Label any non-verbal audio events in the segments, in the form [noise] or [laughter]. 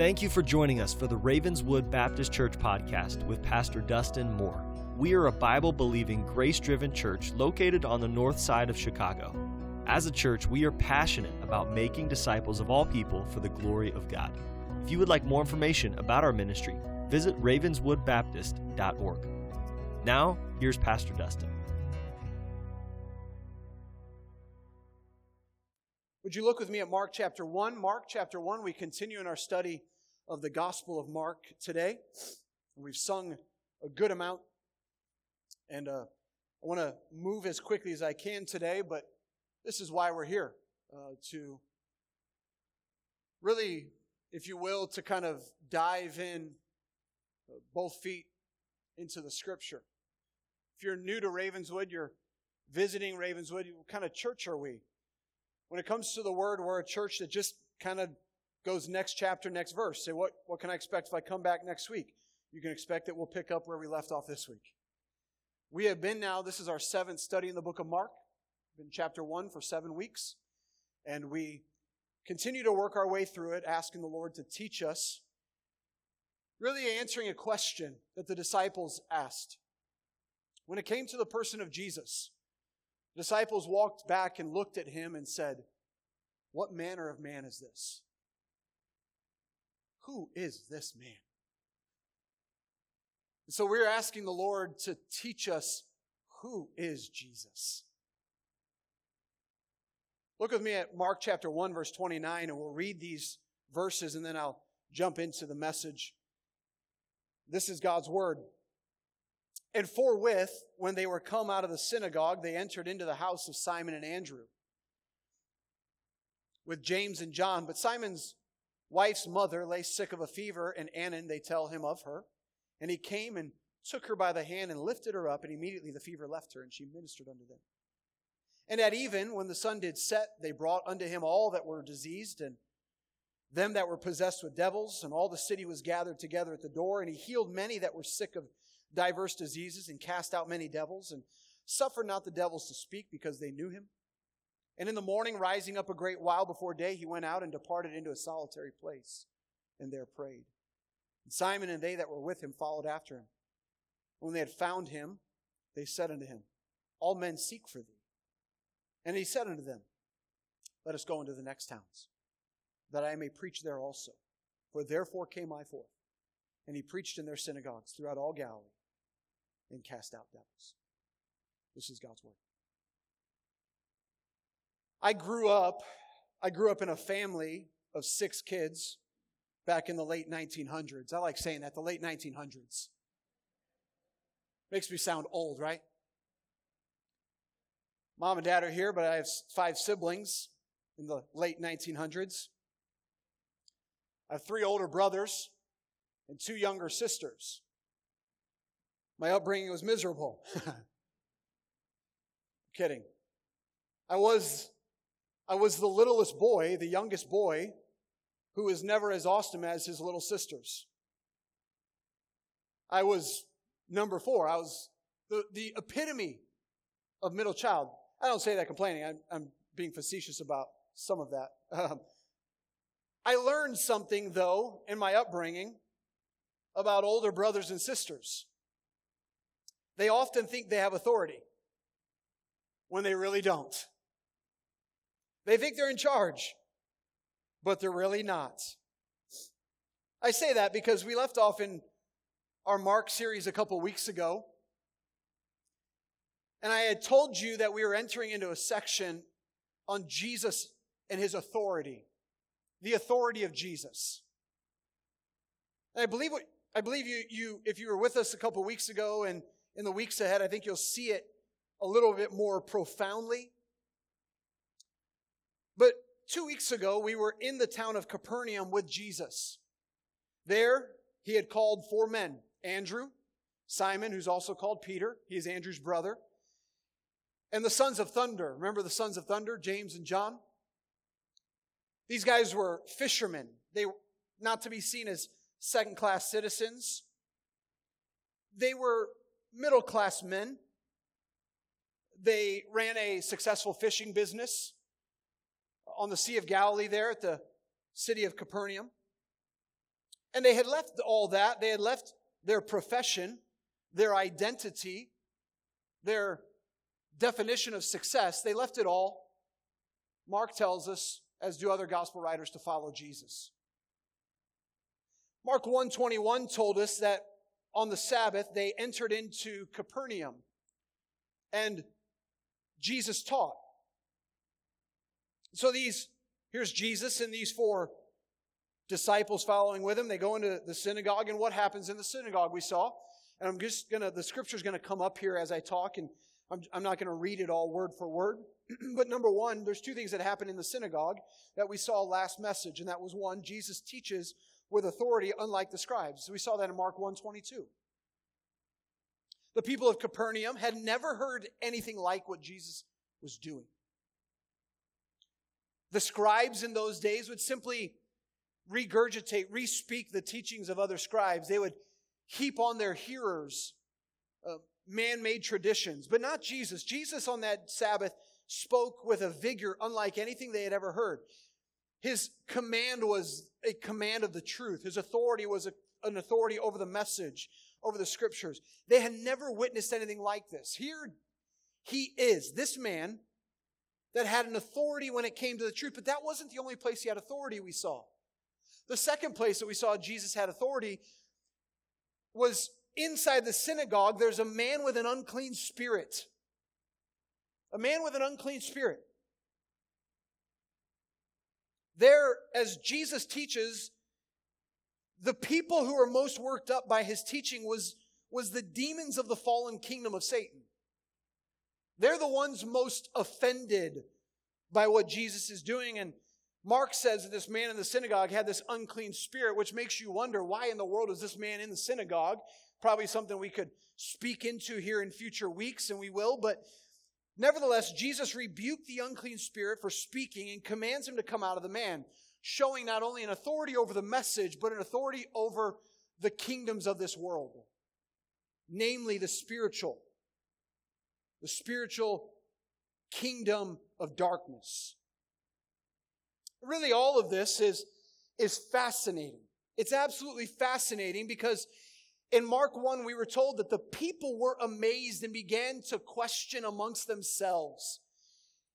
Thank you for joining us for the Ravenswood Baptist Church podcast with Pastor Dustin Moore. We are a Bible believing, grace driven church located on the north side of Chicago. As a church, we are passionate about making disciples of all people for the glory of God. If you would like more information about our ministry, visit ravenswoodbaptist.org. Now, here's Pastor Dustin. Would you look with me at Mark chapter 1? Mark chapter 1, we continue in our study of the Gospel of Mark today. We've sung a good amount, and uh, I want to move as quickly as I can today, but this is why we're here uh, to really, if you will, to kind of dive in uh, both feet into the Scripture. If you're new to Ravenswood, you're visiting Ravenswood, what kind of church are we? When it comes to the Word, we're a church that just kind of goes next chapter, next verse. Say, what, what can I expect if I come back next week? You can expect that we'll pick up where we left off this week. We have been now, this is our seventh study in the book of Mark. Been chapter one for seven weeks. And we continue to work our way through it, asking the Lord to teach us, really answering a question that the disciples asked. When it came to the person of Jesus, the disciples walked back and looked at him and said, What manner of man is this? Who is this man? And so we're asking the Lord to teach us who is Jesus. Look with me at Mark chapter 1, verse 29, and we'll read these verses and then I'll jump into the message. This is God's word. And forthwith, when they were come out of the synagogue, they entered into the house of Simon and Andrew with James and John. But Simon's wife's mother lay sick of a fever, and anon, they tell him of her. And he came and took her by the hand and lifted her up, and immediately the fever left her, and she ministered unto them. And at even, when the sun did set, they brought unto him all that were diseased, and them that were possessed with devils, and all the city was gathered together at the door. And he healed many that were sick of diverse diseases, and cast out many devils, and suffered not the devils to speak, because they knew him. And in the morning, rising up a great while before day, he went out and departed into a solitary place, and there prayed. And Simon and they that were with him followed after him. When they had found him, they said unto him, All men seek for thee. And he said unto them, Let us go into the next towns, that I may preach there also. For therefore came I forth. And he preached in their synagogues throughout all Galilee, and cast out devils. This is God's word. I grew up, I grew up in a family of six kids back in the late 1900s. I like saying that, the late 1900s. Makes me sound old, right? Mom and dad are here, but I have five siblings in the late 1900s. I have three older brothers and two younger sisters. My upbringing was miserable. [laughs] kidding. I was I was the littlest boy, the youngest boy, who was never as awesome as his little sisters. I was number four. I was the, the epitome of middle child. I don't say that complaining. I'm, I'm being facetious about some of that. Um, I learned something, though, in my upbringing about older brothers and sisters. They often think they have authority when they really don't. They think they're in charge, but they're really not. I say that because we left off in our Mark series a couple weeks ago. And I had told you that we were entering into a section on Jesus and his authority, the authority of Jesus. And I believe what I believe you, you if you were with us a couple weeks ago and in the weeks ahead, I think you'll see it a little bit more profoundly. But two weeks ago, we were in the town of Capernaum with Jesus. There, he had called four men Andrew, Simon, who's also called Peter, he is Andrew's brother, and the sons of thunder. Remember the sons of thunder, James and John? These guys were fishermen. They were not to be seen as second class citizens. They were middle class men. They ran a successful fishing business on the Sea of Galilee there at the city of Capernaum. And they had left all that. They had left their profession, their identity, their definition of success. They left it all. Mark tells us, as do other gospel writers, to follow Jesus. Mark 121 told us that on the Sabbath they entered into Capernaum and Jesus taught. So these, here's Jesus and these four disciples following with him. They go into the synagogue, and what happens in the synagogue we saw? And I'm just gonna, the scripture's gonna come up here as I talk, and I'm, I'm not gonna read it all word for word. [clears throat] but number one, there's two things that happen in the synagogue that we saw last message, and that was one, Jesus teaches with authority, unlike the scribes. We saw that in Mark 122. The people of Capernaum had never heard anything like what Jesus was doing. The scribes in those days would simply regurgitate, re-speak the teachings of other scribes. They would heap on their hearers uh, man-made traditions, but not Jesus. Jesus on that Sabbath spoke with a vigor unlike anything they had ever heard. His command was a command of the truth. His authority was a, an authority over the message, over the scriptures. They had never witnessed anything like this. Here he is, this man that had an authority when it came to the truth, but that wasn't the only place he had authority we saw. The second place that we saw Jesus had authority was inside the synagogue. There's a man with an unclean spirit. A man with an unclean spirit. There, as Jesus teaches, the people who are most worked up by his teaching was, was the demons of the fallen kingdom of Satan. They're the ones most offended by what Jesus is doing. And Mark says that this man in the synagogue had this unclean spirit, which makes you wonder why in the world is this man in the synagogue? Probably something we could speak into here in future weeks, and we will. But nevertheless, Jesus rebuked the unclean spirit for speaking and commands him to come out of the man, showing not only an authority over the message, but an authority over the kingdoms of this world, namely the spiritual, the spiritual kingdom of darkness. Really, all of this is, is fascinating. It's absolutely fascinating because in Mark 1, we were told that the people were amazed and began to question amongst themselves,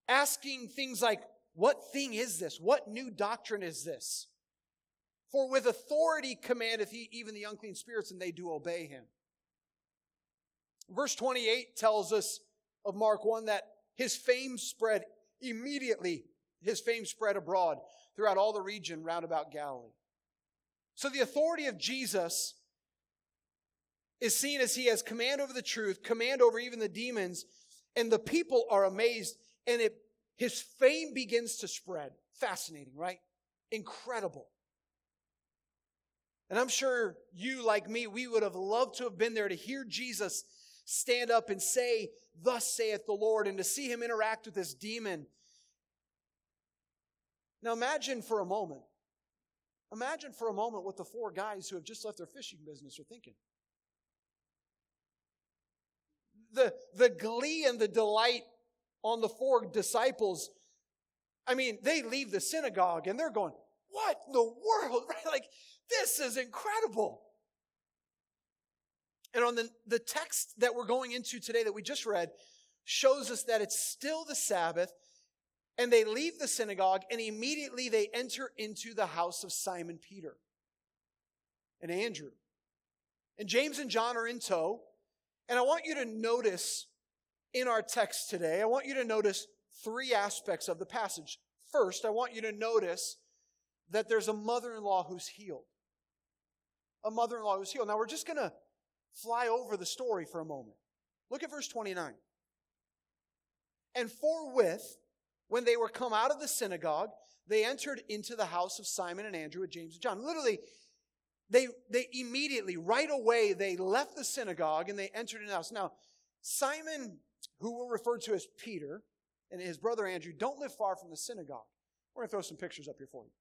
asking things like, What thing is this? What new doctrine is this? For with authority commandeth he even the unclean spirits, and they do obey him. Verse 28 tells us of Mark 1 that his fame spread immediately his fame spread abroad throughout all the region round about Galilee. So the authority of Jesus is seen as he has command over the truth, command over even the demons, and the people are amazed, and it, his fame begins to spread. Fascinating, right? Incredible. And I'm sure you, like me, we would have loved to have been there to hear Jesus stand up and say, Thus saith the Lord, and to see him interact with this demon now imagine for a moment, imagine for a moment what the four guys who have just left their fishing business are thinking. The, the glee and the delight on the four disciples. I mean, they leave the synagogue and they're going, What in the world? [laughs] Right? Like, this is incredible. And on the, the text that we're going into today that we just read shows us that it's still the Sabbath and they leave the synagogue and immediately they enter into the house of Simon Peter and Andrew. And James and John are in tow. And I want you to notice in our text today, I want you to notice three aspects of the passage. First, I want you to notice that there's a mother in law who's healed. A mother in law who's healed. Now, we're just going to fly over the story for a moment. Look at verse 29. And forthwith, when they were come out of the synagogue, they entered into the house of Simon and Andrew with James and John. Literally, they, they immediately, right away, they left the synagogue and they entered in the house. Now, Simon, who we'll refer to as Peter, and his brother Andrew don't live far from the synagogue. We're going to throw some pictures up here for you.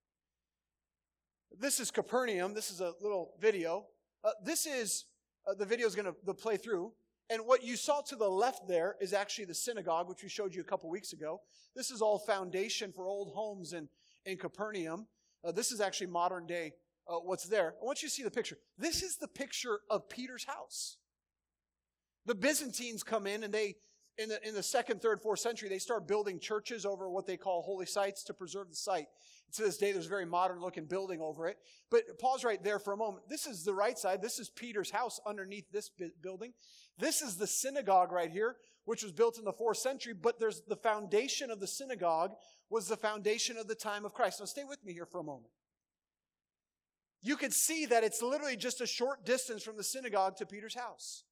This is Capernaum. This is a little video. Uh, this is, uh, the video is going to the play through. And what you saw to the left there is actually the synagogue, which we showed you a couple weeks ago. This is all foundation for old homes in, in Capernaum. Uh, this is actually modern day uh, what's there. I want you to see the picture. This is the picture of Peter's house. The Byzantines come in and they, in the, in the second, third, fourth century, they start building churches over what they call holy sites to preserve the site. And to this day, there's a very modern looking building over it. But pause right there for a moment. This is the right side. This is Peter's house underneath this building. This is the synagogue right here, which was built in the fourth century, but there's the foundation of the synagogue was the foundation of the time of Christ. Now stay with me here for a moment. You could see that it's literally just a short distance from the synagogue to Peter's house.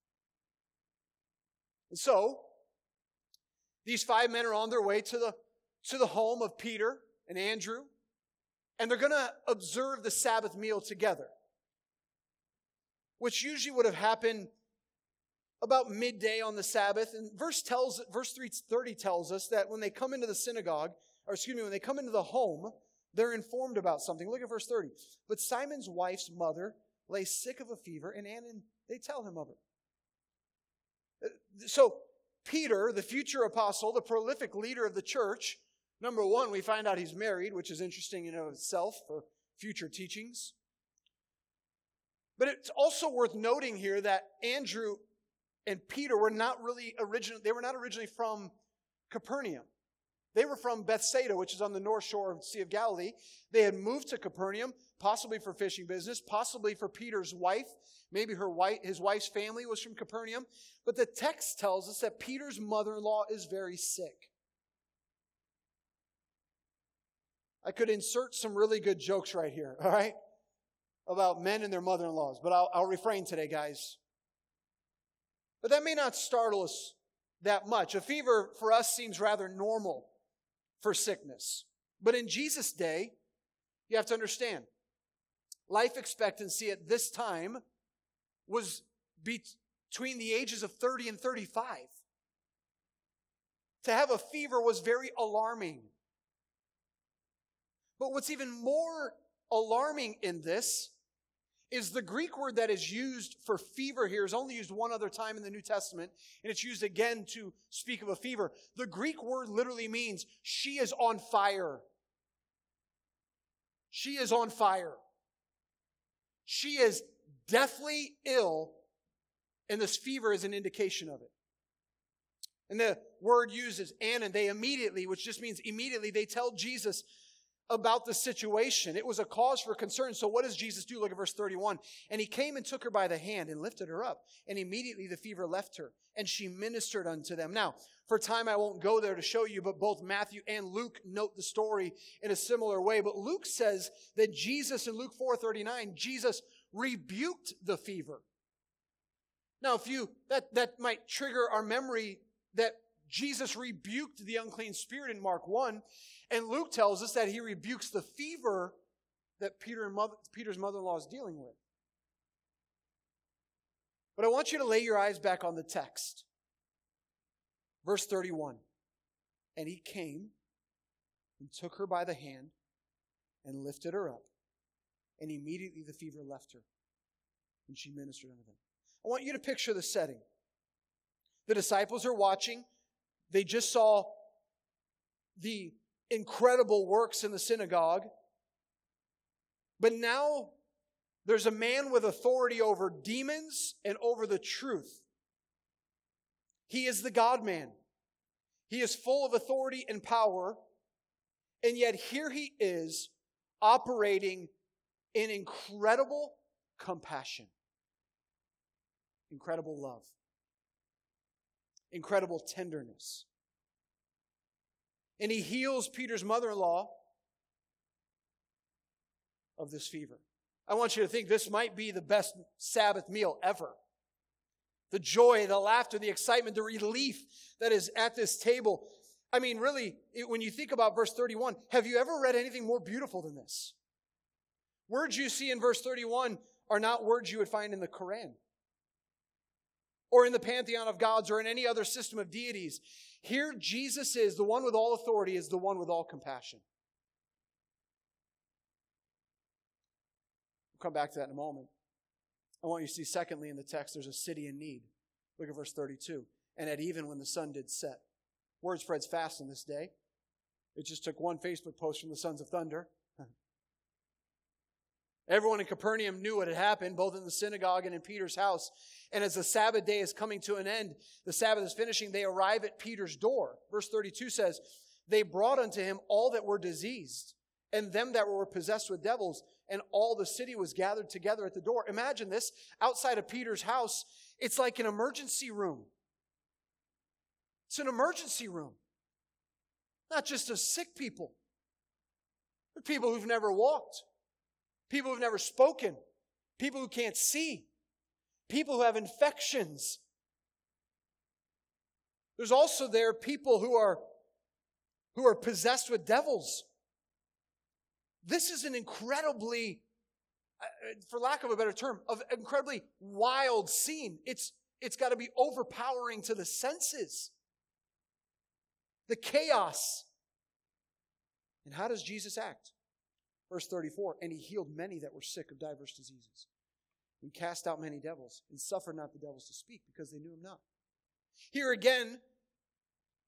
And so, these five men are on their way to the, to the home of Peter and Andrew, and they're going to observe the Sabbath meal together, which usually would have happened about midday on the Sabbath. And verse tells, verse 330 tells us that when they come into the synagogue, or excuse me, when they come into the home, they're informed about something. Look at verse 30. But Simon's wife's mother lay sick of a fever, and anon, they tell him of it. Uh, so, Peter, the future apostle, the prolific leader of the church, number one, we find out he's married, which is interesting in of itself for future teachings. But it's also worth noting here that Andrew and Peter were not really original, they were not originally from Capernaum. They were from Bethsaida, which is on the north shore of the Sea of Galilee. They had moved to Capernaum, possibly for fishing business, possibly for Peter's wife. Maybe her wife, his wife's family was from Capernaum. But the text tells us that Peter's mother-in-law is very sick. I could insert some really good jokes right here, all right? About men and their mother-in-laws, but I'll, I'll refrain today, guys. But that may not startle us that much. A fever for us seems rather normal for sickness. But in Jesus' day, you have to understand, life expectancy at this time was between the ages of 30 and 35. To have a fever was very alarming. But what's even more alarming in this is the Greek word that is used for fever here is only used one other time in the New Testament, and it's used again to speak of a fever. The Greek word literally means she is on fire. She is on fire. She is deathly ill, and this fever is an indication of it. And the word uses anon, they immediately, which just means immediately, they tell Jesus, about the situation. It was a cause for concern. So what does Jesus do? Look at verse 31. And he came and took her by the hand and lifted her up. And immediately the fever left her and she ministered unto them. Now, for time, I won't go there to show you, but both Matthew and Luke note the story in a similar way. But Luke says that Jesus in Luke 4:39, Jesus rebuked the fever. Now, if you that that might trigger our memory that Jesus rebuked the unclean spirit in Mark 1. And Luke tells us that he rebukes the fever that Peter and mother, Peter's mother in law is dealing with. But I want you to lay your eyes back on the text. Verse 31. And he came and took her by the hand and lifted her up. And immediately the fever left her. And she ministered unto them. I want you to picture the setting. The disciples are watching. They just saw the incredible works in the synagogue. But now there's a man with authority over demons and over the truth. He is the God man. He is full of authority and power. And yet here he is operating in incredible compassion, incredible love, incredible tenderness and he heals Peter's mother in law of this fever. I want you to think this might be the best Sabbath meal ever. The joy, the laughter, the excitement, the relief that is at this table. I mean, really, it, when you think about verse 31, have you ever read anything more beautiful than this? Words you see in verse 31 are not words you would find in the Quran or in the pantheon of gods or in any other system of deities. Here, Jesus is the one with all authority, is the one with all compassion. We'll come back to that in a moment. I want you to see, secondly, in the text, there's a city in need. Look at verse 32. And at even when the sun did set. Word spreads fast in this day. It just took one Facebook post from the Sons of Thunder. Everyone in Capernaum knew what had happened, both in the synagogue and in Peter's house. And as the Sabbath day is coming to an end, the Sabbath is finishing, they arrive at Peter's door. Verse 32 says, They brought unto him all that were diseased, and them that were possessed with devils, and all the city was gathered together at the door. Imagine this outside of Peter's house, it's like an emergency room. It's an emergency room. Not just of sick people, but people who've never walked, people who've never spoken, people who can't see, people who have infections. There's also there people who are who are possessed with devils. This is an incredibly uh, for lack of a better term, of incredibly wild scene. It's it's got to be overpowering to the senses the chaos. And how does Jesus act? Verse 34 And he healed many that were sick of diverse diseases, and cast out many devils, and suffered not the devils to speak, because they knew him not. Here again,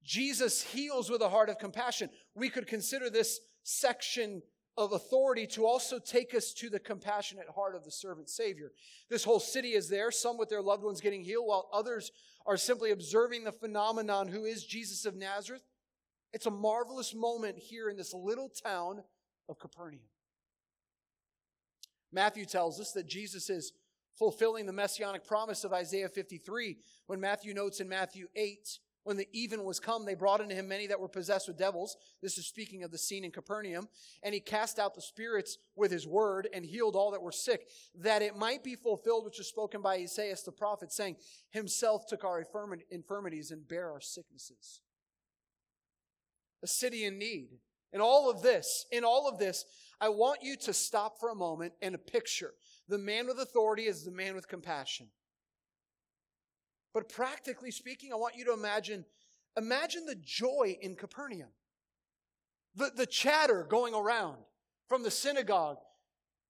Jesus heals with a heart of compassion. We could consider this section of authority to also take us to the compassionate heart of the servant Savior. This whole city is there, some with their loved ones getting healed, while others are simply observing the phenomenon who is Jesus of Nazareth. It's a marvelous moment here in this little town of Capernaum. Matthew tells us that Jesus is fulfilling the messianic promise of Isaiah 53 when Matthew notes in Matthew 8 when the even was come, they brought unto him many that were possessed with devils. This is speaking of the scene in Capernaum. And he cast out the spirits with his word and healed all that were sick, that it might be fulfilled which was spoken by Isaiah the prophet, saying, Himself took our infirmities and bare our sicknesses. A city in need. In all of this, in all of this, I want you to stop for a moment and a picture. The man with authority is the man with compassion. But practically speaking, I want you to imagine, imagine the joy in Capernaum. The, the chatter going around from the synagogue.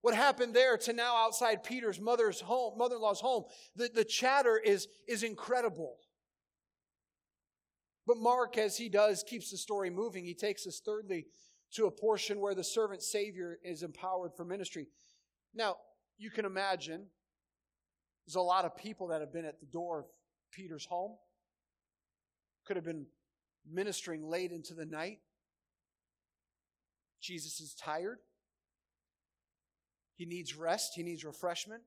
What happened there to now outside Peter's mother's home, mother-in-law's home. The, the chatter is, is incredible. But Mark, as he does, keeps the story moving. He takes us thirdly to a portion where the servant Savior is empowered for ministry. Now, you can imagine there's a lot of people that have been at the door of Peter's home. Could have been ministering late into the night. Jesus is tired. He needs rest, he needs refreshment.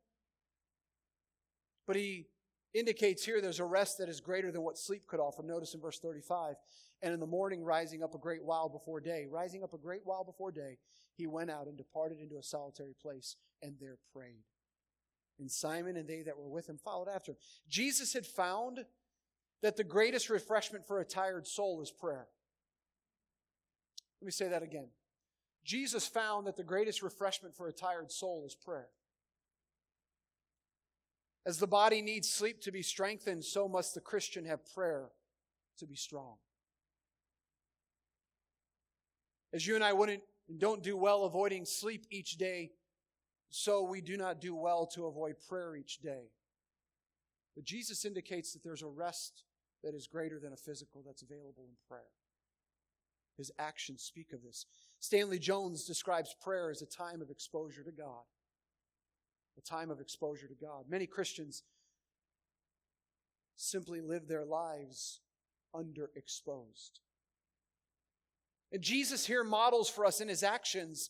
But he indicates here there's a rest that is greater than what sleep could offer. Notice in verse 35 and in the morning, rising up a great while before day, rising up a great while before day, he went out and departed into a solitary place and there prayed. And Simon and they that were with him followed after him. Jesus had found that the greatest refreshment for a tired soul is prayer. Let me say that again. Jesus found that the greatest refreshment for a tired soul is prayer. As the body needs sleep to be strengthened, so must the Christian have prayer to be strong. As you and I wouldn't don't do well avoiding sleep each day, so we do not do well to avoid prayer each day. But Jesus indicates that there's a rest that is greater than a physical that's available in prayer. His actions speak of this. Stanley Jones describes prayer as a time of exposure to God. A time of exposure to God. Many Christians simply live their lives underexposed. And Jesus here models for us in his actions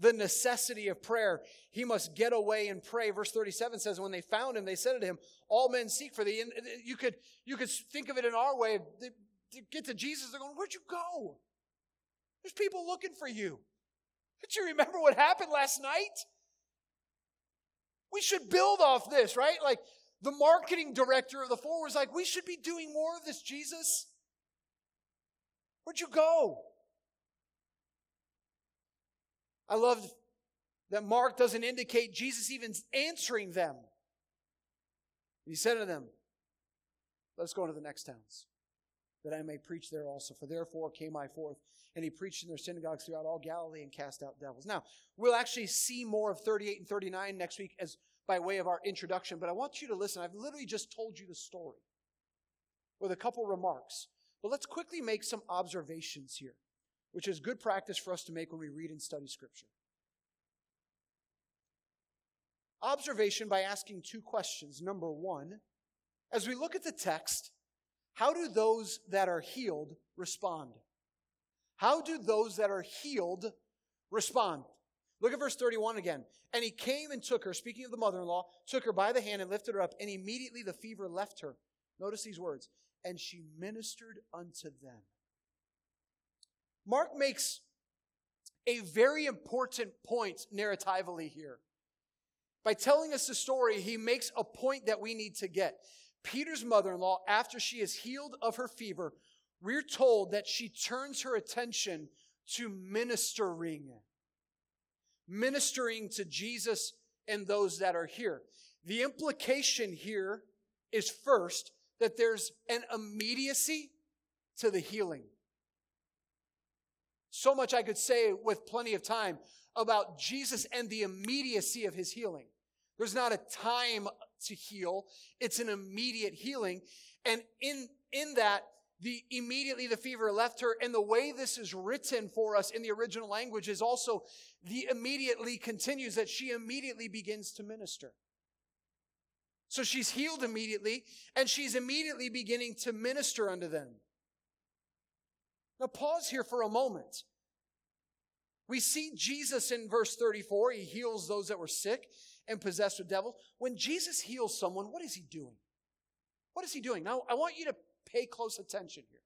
the necessity of prayer. He must get away and pray. Verse 37 says, when they found him, they said to him, all men seek for thee. And uh, you could, you could think of it in our way. They, they get to Jesus, they're going, where'd you go? There's people looking for you. Did you remember what happened last night? We should build off this, right? Like the marketing director of the four was like, we should be doing more of this, Jesus. Where'd you go? I love that Mark doesn't indicate Jesus even answering them. He said to them, Let's go to the next towns, that I may preach there also. For therefore came I forth. And he preached in their synagogues throughout all Galilee and cast out devils. Now, we'll actually see more of 38 and 39 next week as by way of our introduction, but I want you to listen. I've literally just told you the story with a couple remarks. But let's quickly make some observations here which is good practice for us to make when we read and study Scripture. observation by asking two questions. Number one, as we look at the text, how do those that are healed respond? How do those that are healed respond? Look at verse 31 again. And he came and took her, speaking of the mother in law, took her by the hand and lifted her up, and immediately the fever left her. Notice these words. And she ministered unto them. Mark makes a very important point narratively here. By telling us the story, he makes a point that we need to get. Peter's mother in law, after she is healed of her fever, we're told that she turns her attention to ministering, ministering to Jesus and those that are here. The implication here is first that there's an immediacy to the healing. So much I could say with plenty of time about Jesus and the immediacy of his healing. There's not a time to heal. It's an immediate healing. And in, in that, the immediately the fever left her. And the way this is written for us in the original language is also the immediately continues that she immediately begins to minister. So she's healed immediately, and she's immediately beginning to minister unto them. Now, pause here for a moment. We see Jesus in verse 34. He heals those that were sick and possessed with devils. When Jesus heals someone, what is he doing? What is he doing? Now, I want you to pay close attention here.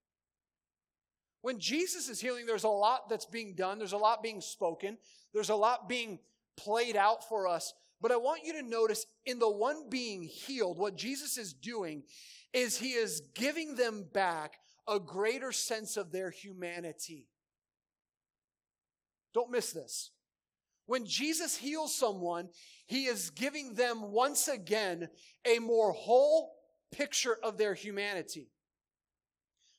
When Jesus is healing, there's a lot that's being done, there's a lot being spoken, there's a lot being played out for us. But I want you to notice in the one being healed, what Jesus is doing is he is giving them back a greater sense of their humanity. Don't miss this. When Jesus heals someone, he is giving them once again a more whole picture of their humanity.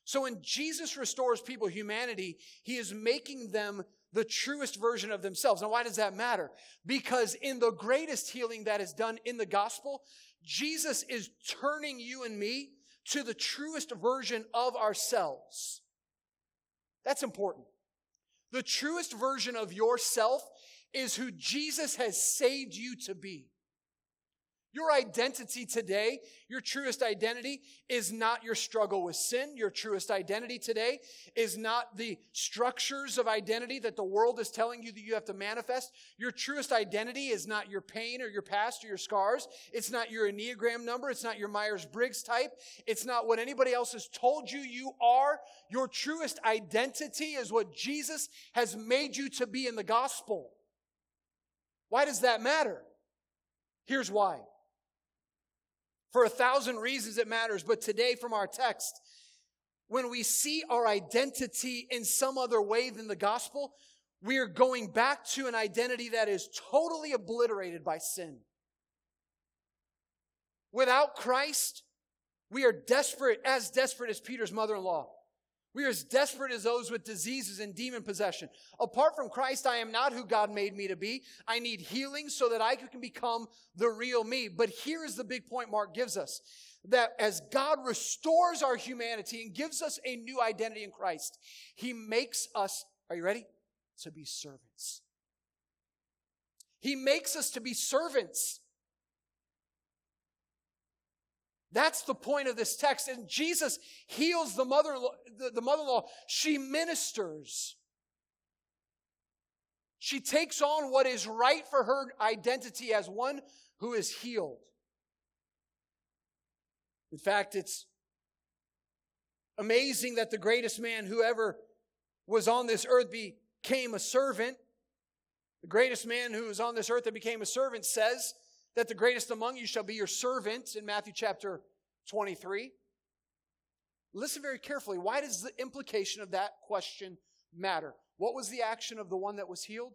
So when Jesus restores people humanity, he is making them the truest version of themselves. Now, why does that matter? Because in the greatest healing that is done in the gospel, Jesus is turning you and me to the truest version of ourselves. That's important. The truest version of yourself is who Jesus has saved you to be. Your identity today, your truest identity is not your struggle with sin. Your truest identity today is not the structures of identity that the world is telling you that you have to manifest. Your truest identity is not your pain or your past or your scars. It's not your Enneagram number. It's not your Myers Briggs type. It's not what anybody else has told you you are. Your truest identity is what Jesus has made you to be in the gospel. Why does that matter? Here's why. For a thousand reasons it matters, but today from our text, when we see our identity in some other way than the gospel, we are going back to an identity that is totally obliterated by sin. Without Christ, we are desperate, as desperate as Peter's mother in law. We are as desperate as those with diseases and demon possession. Apart from Christ, I am not who God made me to be. I need healing so that I can become the real me. But here is the big point Mark gives us that as God restores our humanity and gives us a new identity in Christ, He makes us, are you ready? To be servants. He makes us to be servants. That's the point of this text. And Jesus heals the mother the, the mother-in-law. She ministers. She takes on what is right for her identity as one who is healed. In fact, it's amazing that the greatest man who ever was on this earth became a servant. The greatest man who was on this earth that became a servant says, that the greatest among you shall be your servant in Matthew chapter 23. Listen very carefully. Why does the implication of that question matter? What was the action of the one that was healed?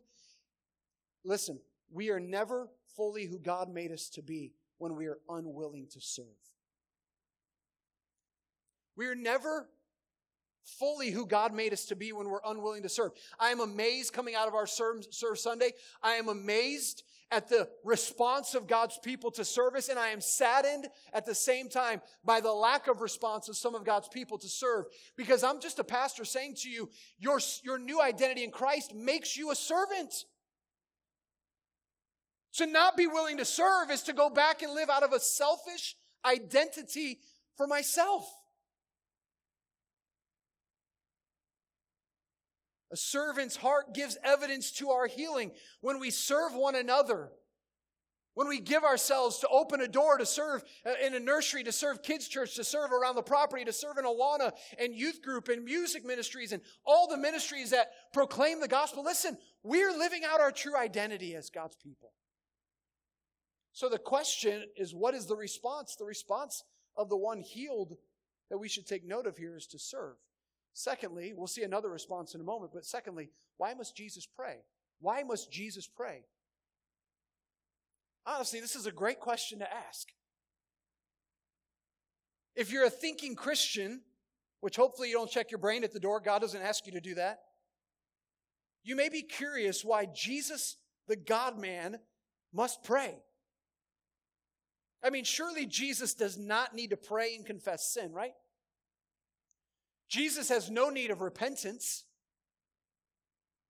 Listen, we are never fully who God made us to be when we are unwilling to serve. We are never fully who God made us to be when we're unwilling to serve. I am amazed coming out of our Serve, serve Sunday. I am amazed at the response of God's people to service, and I am saddened at the same time by the lack of response of some of God's people to serve. Because I'm just a pastor saying to you, your, your new identity in Christ makes you a servant. To not be willing to serve is to go back and live out of a selfish identity for myself. A servant's heart gives evidence to our healing when we serve one another. When we give ourselves to open a door to serve uh, in a nursery, to serve kids' church, to serve around the property, to serve in Awana and youth group and music ministries and all the ministries that proclaim the gospel. Listen, we're living out our true identity as God's people. So the question is what is the response? The response of the one healed that we should take note of here is to serve. Secondly, we'll see another response in a moment, but secondly, why must Jesus pray? Why must Jesus pray? Honestly, this is a great question to ask. If you're a thinking Christian, which hopefully you don't check your brain at the door, God doesn't ask you to do that. You may be curious why Jesus, the God man, must pray. I mean, surely Jesus does not need to pray and confess sin, right? Jesus has no need of repentance.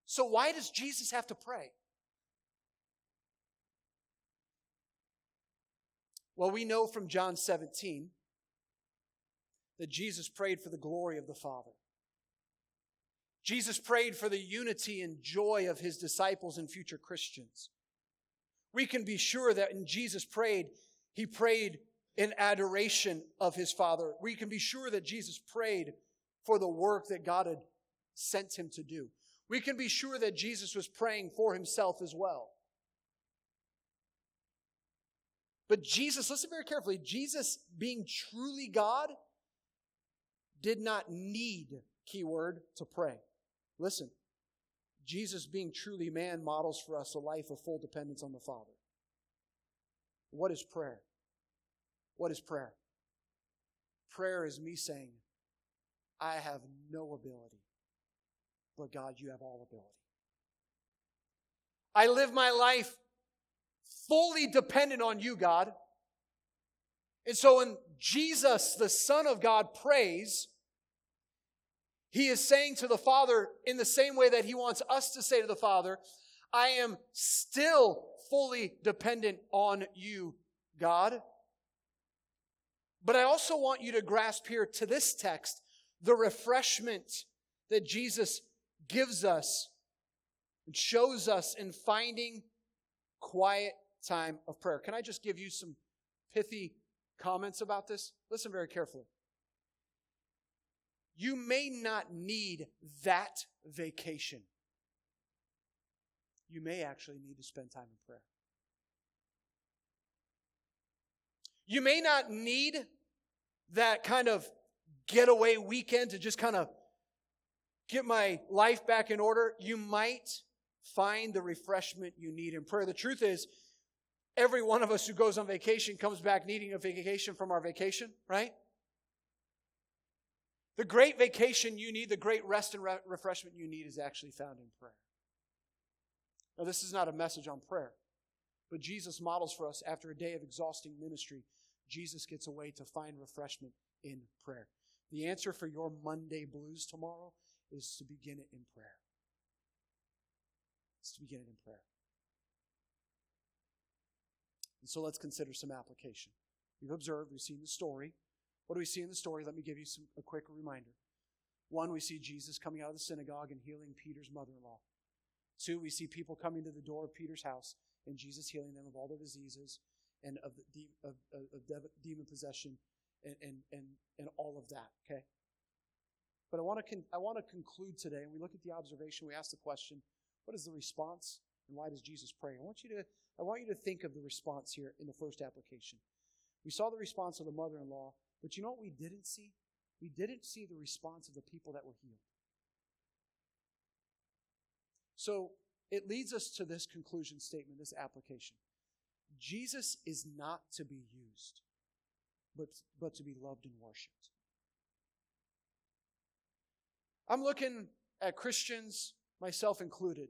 So, why does Jesus have to pray? Well, we know from John 17 that Jesus prayed for the glory of the Father. Jesus prayed for the unity and joy of his disciples and future Christians. We can be sure that when Jesus prayed, he prayed in adoration of his Father. We can be sure that Jesus prayed for the work that God had sent him to do. We can be sure that Jesus was praying for himself as well. But Jesus, listen very carefully, Jesus being truly God did not need, keyword, to pray. Listen, Jesus being truly man models for us a life of full dependence on the Father. What is prayer? What is prayer? Prayer is me saying, I have no ability. But God, you have all ability. I live my life fully dependent on you, God. And so when Jesus, the Son of God, prays, he is saying to the Father in the same way that he wants us to say to the Father, I am still fully dependent on you, God. But I also want you to grasp here to this text the refreshment that Jesus gives us and shows us in finding quiet time of prayer. Can I just give you some pithy comments about this? Listen very carefully. You may not need that vacation. You may actually need to spend time in prayer. You may not need that kind of getaway weekend to just kind of get my life back in order, you might find the refreshment you need in prayer. The truth is, every one of us who goes on vacation comes back needing a vacation from our vacation, right? The great vacation you need, the great rest and re- refreshment you need is actually found in prayer. Now, this is not a message on prayer, but Jesus models for us after a day of exhausting ministry, Jesus gets away to find refreshment in prayer. The answer for your Monday blues tomorrow is to begin it in prayer. It's to begin it in prayer. And so let's consider some application. We've observed, we've seen the story. What do we see in the story? Let me give you some, a quick reminder. One, we see Jesus coming out of the synagogue and healing Peter's mother in law. Two, we see people coming to the door of Peter's house and Jesus healing them of all their diseases and of, the, of, of, of demon possession and, and, and, and all of that, okay? But I want, to con- I want to conclude today, and we look at the observation, we ask the question, what is the response, and why does Jesus pray? I want you to, I want you to think of the response here in the first application. We saw the response of the mother-in-law, but you know what we didn't see? We didn't see the response of the people that were healed. So it leads us to this conclusion statement, this application. Jesus is not to be used but, but to be loved and worshiped. I'm looking at Christians, myself included.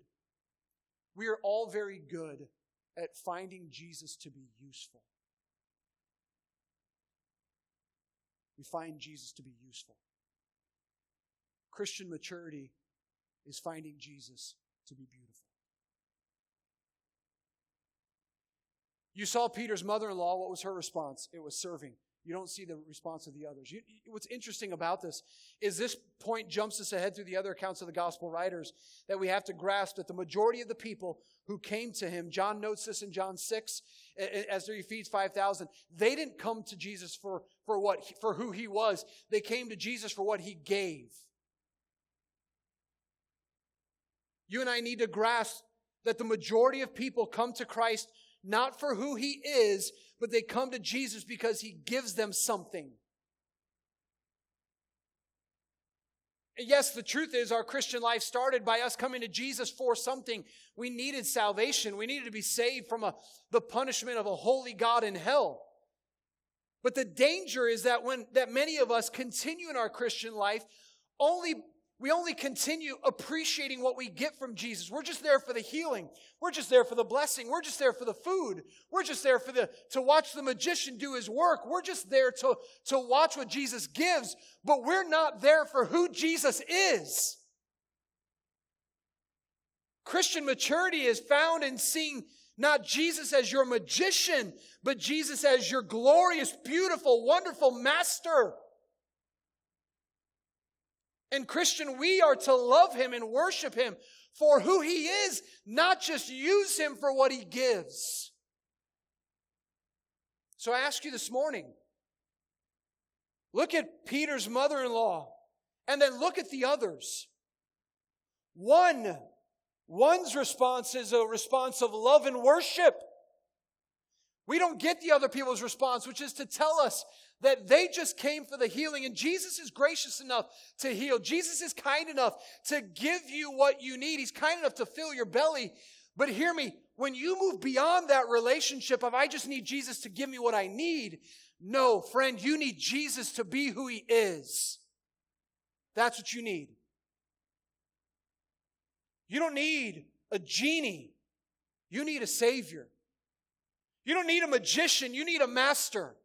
We are all very good at finding Jesus to be useful. We find Jesus to be useful. Christian maturity is finding Jesus to be beautiful. You saw Peter's mother in law. What was her response? It was serving. You don't see the response of the others. You, what's interesting about this is this point jumps us ahead through the other accounts of the gospel writers that we have to grasp that the majority of the people who came to him, John notes this in John 6, as he feeds 5,000, they didn't come to Jesus for, for, what, for who he was. They came to Jesus for what he gave. You and I need to grasp that the majority of people come to Christ not for who he is, but they come to Jesus because he gives them something. yes, the truth is our Christian life started by us coming to Jesus for something. We needed salvation. We needed to be saved from a, the punishment of a holy God in hell. But the danger is that when that many of us continue in our Christian life only we only continue appreciating what we get from Jesus. We're just there for the healing. We're just there for the blessing. We're just there for the food. We're just there for the, to watch the magician do his work. We're just there to, to watch what Jesus gives, but we're not there for who Jesus is. Christian maturity is found in seeing not Jesus as your magician, but Jesus as your glorious, beautiful, wonderful master. And Christian, we are to love him and worship him for who he is, not just use him for what he gives. So I ask you this morning look at Peter's mother in law and then look at the others. One, one's response is a response of love and worship. We don't get the other people's response, which is to tell us that they just came for the healing and Jesus is gracious enough to heal. Jesus is kind enough to give you what you need. He's kind enough to fill your belly. But hear me, when you move beyond that relationship of I just need Jesus to give me what I need, no, friend, you need Jesus to be who he is. That's what you need. You don't need a genie. You need a savior. You don't need a magician. You need a master.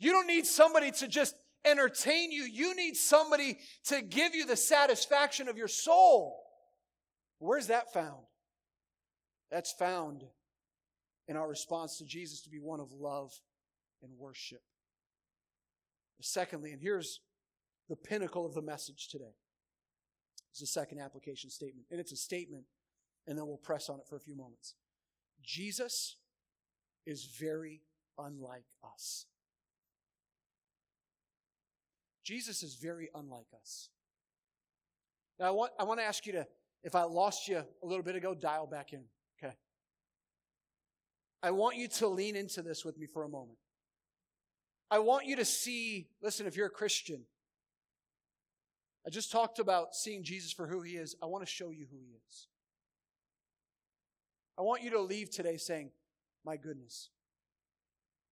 You don't need somebody to just entertain you. You need somebody to give you the satisfaction of your soul. Where's that found? That's found in our response to Jesus to be one of love and worship. Secondly, and here's the pinnacle of the message today. It's a second application statement. And it's a statement, and then we'll press on it for a few moments. Jesus is very unlike us. Jesus is very unlike us. Now, I want, I want to ask you to, if I lost you a little bit ago, dial back in, okay? I want you to lean into this with me for a moment. I want you to see, listen, if you're a Christian, I just talked about seeing Jesus for who he is. I want to show you who he is. I want you to leave today saying, My goodness,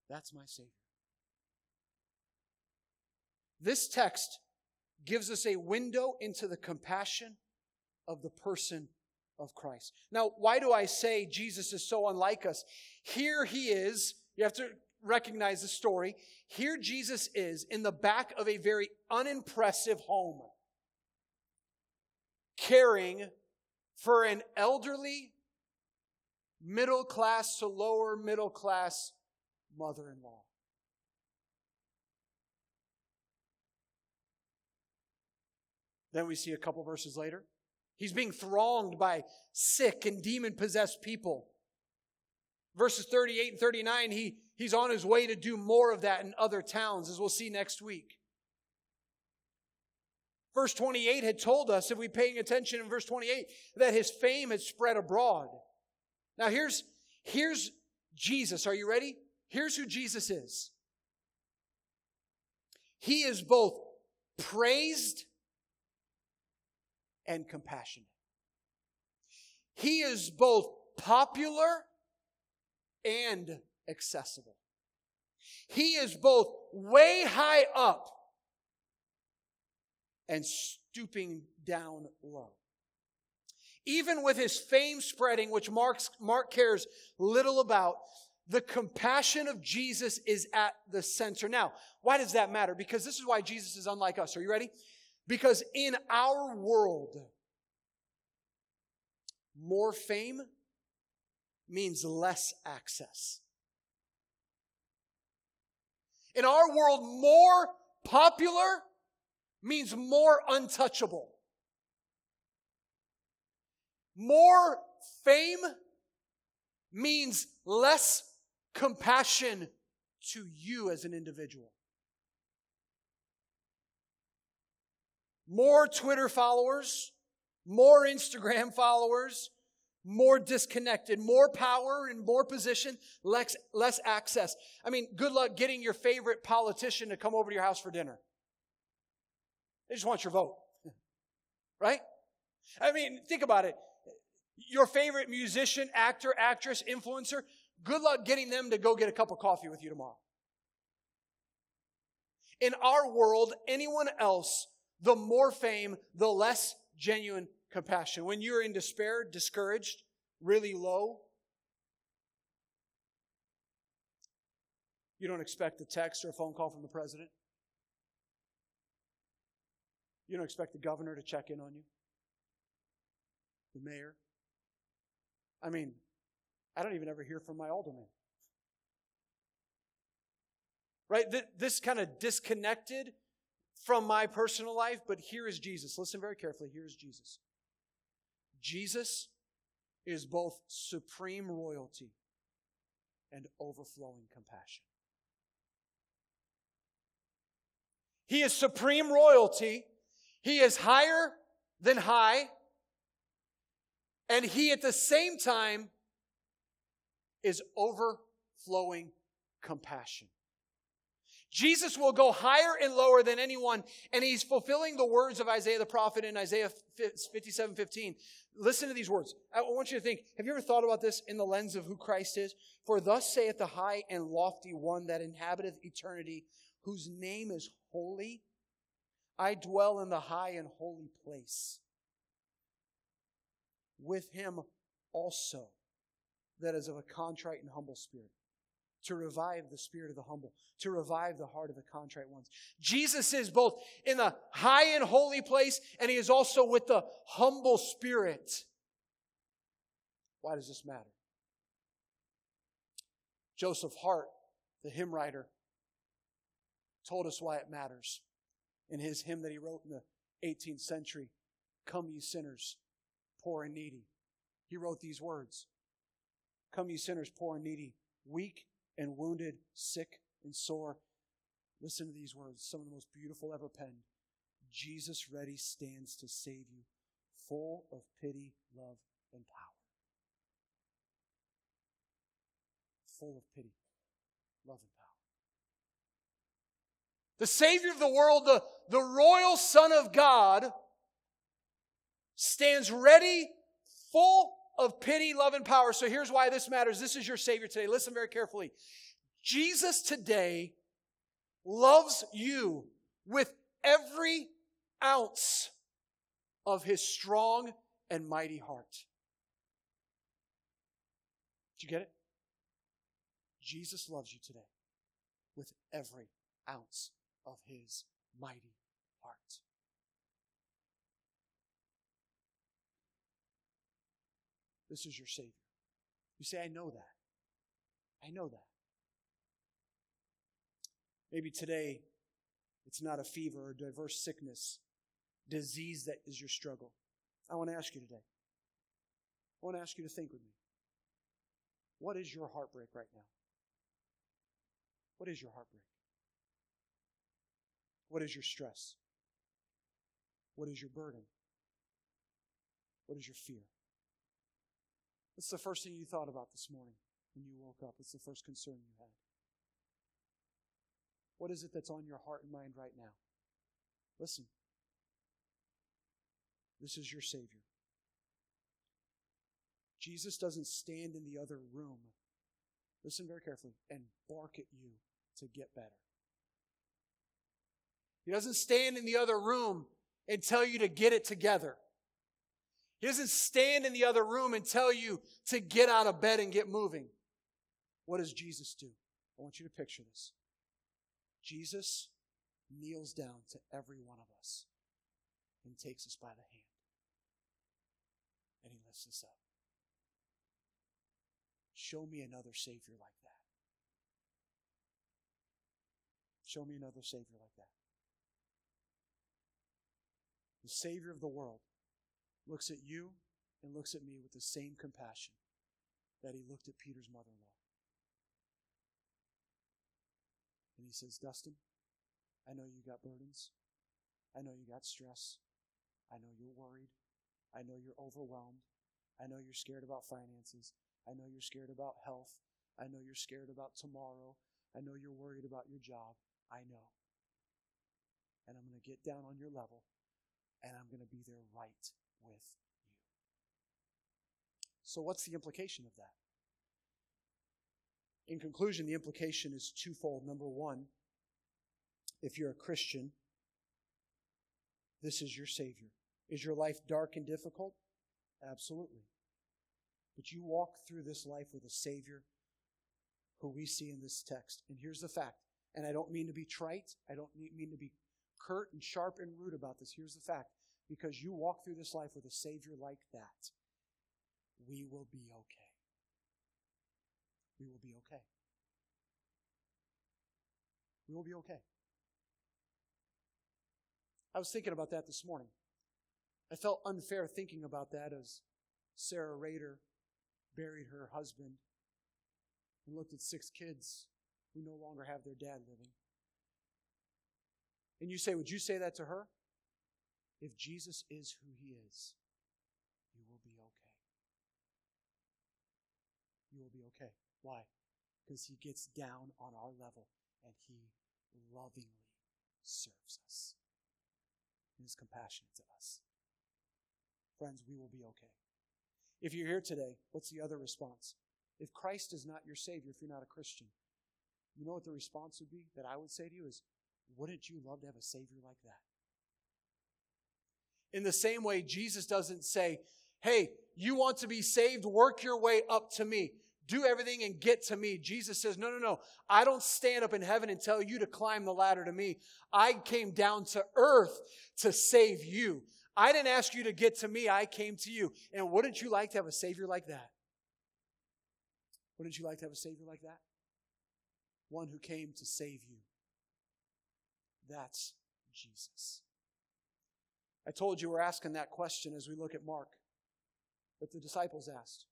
that's my Savior. This text gives us a window into the compassion of the person of Christ. Now, why do I say Jesus is so unlike us? Here he is. You have to recognize the story. Here Jesus is in the back of a very unimpressive home, caring for an elderly, middle class to lower middle class mother in law. Then we see a couple verses later. He's being thronged by sick and demon possessed people. Verses 38 and 39, he, he's on his way to do more of that in other towns, as we'll see next week. Verse 28 had told us, if we paying attention in verse 28, that his fame had spread abroad. Now here's, here's Jesus. Are you ready? Here's who Jesus is. He is both praised and compassionate. He is both popular and accessible. He is both way high up and stooping down low. Even with his fame spreading, which Mark's, Mark cares little about, the compassion of Jesus is at the center. Now, why does that matter? Because this is why Jesus is unlike us. Are you ready? Because in our world, more fame means less access. In our world, more popular means more untouchable. More fame means less compassion to you as an individual. More Twitter followers, more Instagram followers, more disconnected, more power and more position, less, less access. I mean, good luck getting your favorite politician to come over to your house for dinner. They just want your vote. [laughs] right? I mean, think about it. Your favorite musician, actor, actress, influencer, good luck getting them to go get a cup of coffee with you tomorrow. In our world, anyone else, the more fame, the less genuine compassion. When you're in despair, discouraged, really low, you don't expect a text or a phone call from the president. You don't expect the governor to check in on you, the mayor. I mean, I don't even ever hear from my alderman. Right? This kind of disconnected from my personal life, but here is Jesus. Listen very carefully. Here is Jesus. Jesus is both supreme royalty and overflowing compassion. He is supreme royalty. He is higher than high. And he at the same time is overflowing compassion. Jesus will go higher and lower than anyone, and he's fulfilling the words of Isaiah the prophet in Isaiah 57 15. Listen to these words. I want you to think have you ever thought about this in the lens of who Christ is? For thus saith the high and lofty one that inhabiteth eternity, whose name is holy. I dwell in the high and holy place. With him also that is of a contrite and humble spirit to revive the spirit of the humble, to revive the heart of the contrite ones. Jesus is both in the high and holy place, and he is also with the humble spirit. Why does this matter? Joseph Hart, the hymn writer, told us why it matters in his hymn that he wrote in the 18th century Come, ye sinners, poor and needy. He wrote these words Come, ye sinners, poor and needy, weak and wounded, sick and sore. Listen to these words, some of the most beautiful ever penned. Jesus ready stands to save you, full of pity, love, and power. Full of pity, love, and power. The Savior of the world, the, the royal Son of God, stands ready, full of pity, love, and power. So here's why this matters. This is your Savior today. Listen very carefully. Jesus today loves you with every ounce of his strong and mighty heart. Did you get it? Jesus loves you today with every ounce of his mighty heart. This is your Savior. You say, I know that. I know that. Maybe today it's not a fever or diverse sickness, disease that is your struggle. I want to ask you today. I want to ask you to think with me. What is your heartbreak right now? What is your heartbreak? What is your stress? What is your burden? What is your fear? What's the first thing you thought about this morning when you woke up? What's the first concern you had? What is it that's on your heart and mind right now? Listen. This is your Savior. Jesus doesn't stand in the other room, listen very carefully, and bark at you to get better. He doesn't stand in the other room and tell you to get it together. He doesn't stand in the other room and tell you to get out of bed and get moving. What does Jesus do? I want you to picture this. Jesus kneels down to every one of us and takes us by the hand. And he lifts us up. Show me another Savior like that. Show me another Savior like that. The Savior of the world looks at you and looks at me with the same compassion that he looked at Peter's mother in law. And he says, Dustin, I know you got burdens. I know you got stress. I know you're worried. I know you're overwhelmed. I know you're scared about finances. I know you're scared about health. I know you're scared about tomorrow. I know you're worried about your job. I know. And I'm going to get down on your level and I'm going to be there right with you. So, what's the implication of that? In conclusion, the implication is twofold. Number one, if you're a Christian, this is your Savior. Is your life dark and difficult? Absolutely. But you walk through this life with a Savior who we see in this text. And here's the fact, and I don't mean to be trite, I don't mean to be curt and sharp and rude about this. Here's the fact because you walk through this life with a Savior like that, we will be okay. We will be okay. We will be okay. I was thinking about that this morning. I felt unfair thinking about that as Sarah Rader buried her husband and looked at six kids who no longer have their dad living. And you say, Would you say that to her? If Jesus is who he is, you will be okay. You will be okay. Why? Because he gets down on our level and he lovingly serves us and is compassionate to us. Friends, we will be okay. If you're here today, what's the other response? If Christ is not your Savior, if you're not a Christian, you know what the response would be that I would say to you is, wouldn't you love to have a Savior like that? In the same way, Jesus doesn't say, hey, you want to be saved, work your way up to me. Do everything and get to me. Jesus says, no, no, no. I don't stand up in heaven and tell you to climb the ladder to me. I came down to earth to save you. I didn't ask you to get to me. I came to you. And wouldn't you like to have a Savior like that? Wouldn't you like to have a Savior like that? One who came to save you. That's Jesus. I told you we're asking that question as we look at Mark. But the disciples asked,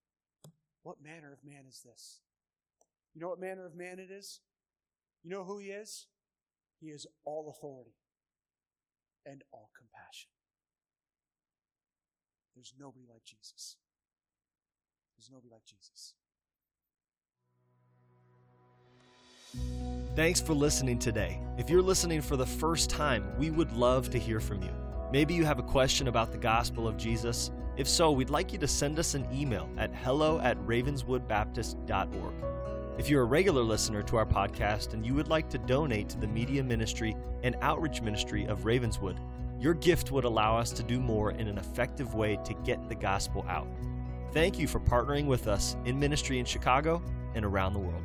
What manner of man is this? You know what manner of man it is? You know who he is? He is all authority and all compassion. There's nobody like Jesus. There's nobody like Jesus. Thanks for listening today. If you're listening for the first time, we would love to hear from you. Maybe you have a question about the gospel of Jesus. If so, we'd like you to send us an email at hello at ravenswoodbaptist.org. If you're a regular listener to our podcast and you would like to donate to the media ministry and outreach ministry of Ravenswood, your gift would allow us to do more in an effective way to get the gospel out. Thank you for partnering with us in ministry in Chicago and around the world.